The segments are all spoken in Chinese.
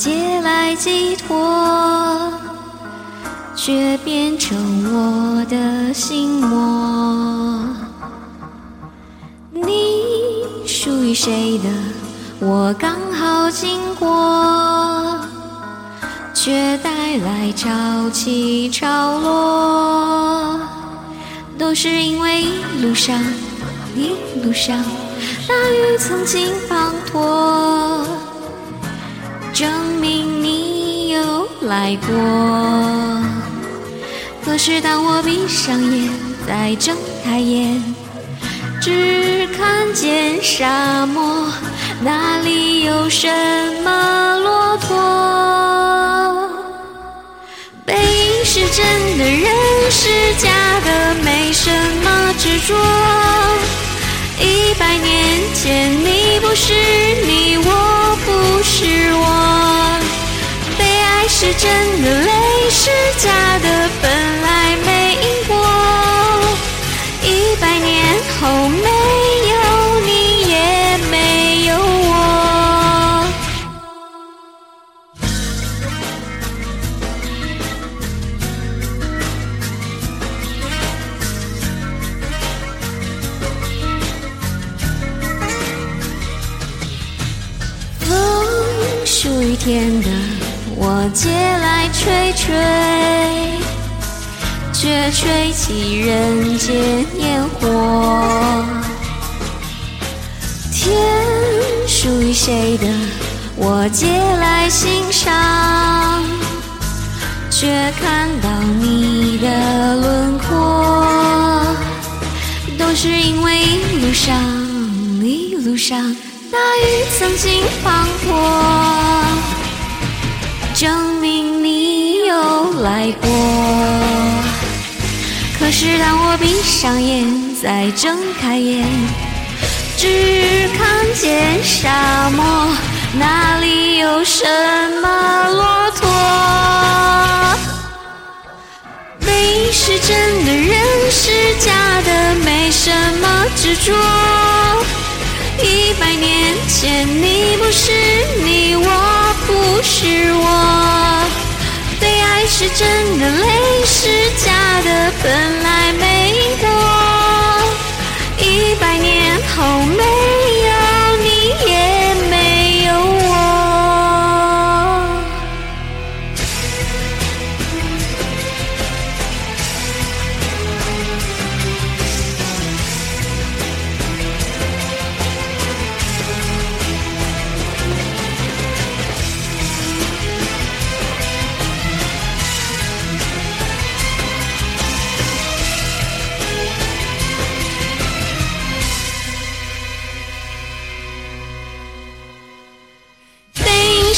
借来寄托，却变成我的心魔。你属于谁的，我刚好经过，却带来潮起潮落，都是因为一路上，一路上。大雨曾经滂沱，来过。可是当我闭上眼，再睁开眼，只看见沙漠，哪里有什么骆驼？背影是真的，人是假的，没什么执着。一百年前，你不是你，我不是我。是真的，泪是假的，本来没因果。一百年后，没有你，也没有我。风属于天的，我借来吹吹，却吹起人间烟火。天属于谁的，我借来欣赏，却看到你的轮廓，都是因为一路上，一路上。大雨曾经滂沱，证明你有来过。可是当我闭上眼，再睁开眼，只看见沙漠，哪里有什么骆驼？背是真的，人是假的，没什么执着。一百年前，你不是你，我不是我。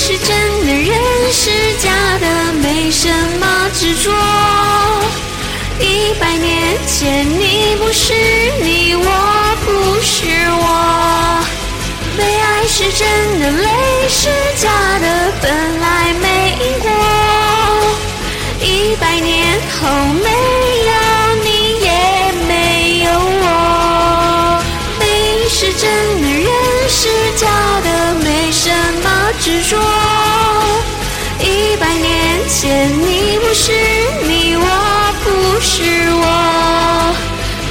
是真的，人是假的，没什么执着。一百年前，你不是你，我不是我。被爱是真的，泪是假的，本来没因果。一百年后，没有你，也没有我。背影是真是你，我不是我。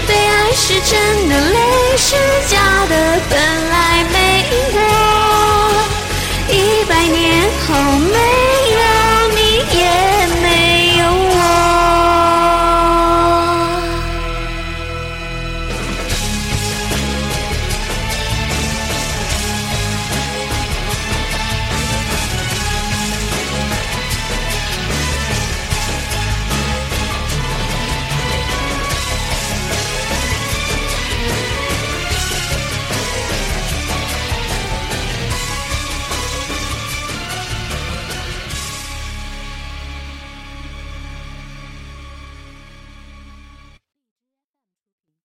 对爱是真的，泪是假的。本来没因果，一百年后没。